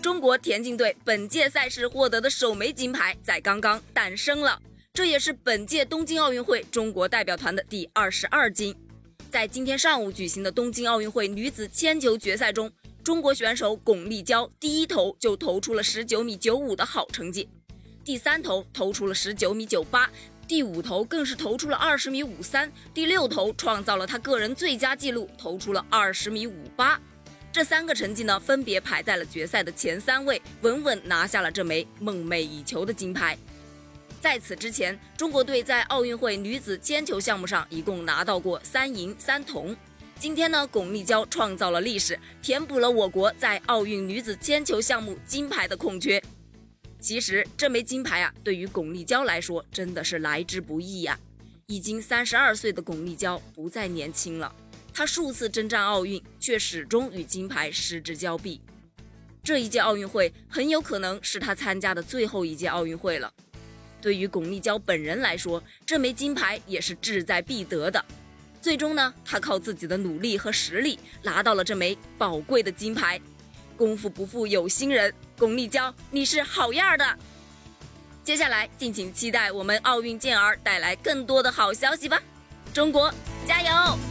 中国田径队本届赛事获得的首枚金牌在刚刚诞生了，这也是本届东京奥运会中国代表团的第二十二金。在今天上午举行的东京奥运会女子铅球决赛中，中国选手巩立姣第一投就投出了十九米九五的好成绩，第三投投出了十九米九八，第五投更是投出了二十米五三，第六投创造了她个人最佳纪录，投出了二十米五八。这三个成绩呢，分别排在了决赛的前三位，稳稳拿下了这枚梦寐以求的金牌。在此之前，中国队在奥运会女子铅球项目上一共拿到过三银三铜。今天呢，巩立姣创造了历史，填补了我国在奥运女子铅球项目金牌的空缺。其实这枚金牌啊，对于巩立姣来说真的是来之不易呀。已经三十二岁的巩立姣不再年轻了。他数次征战奥运，却始终与金牌失之交臂。这一届奥运会很有可能是他参加的最后一届奥运会了。对于巩立姣本人来说，这枚金牌也是志在必得的。最终呢，他靠自己的努力和实力拿到了这枚宝贵的金牌。功夫不负有心人，巩立姣，你是好样的！接下来，敬请期待我们奥运健儿带来更多的好消息吧！中国加油！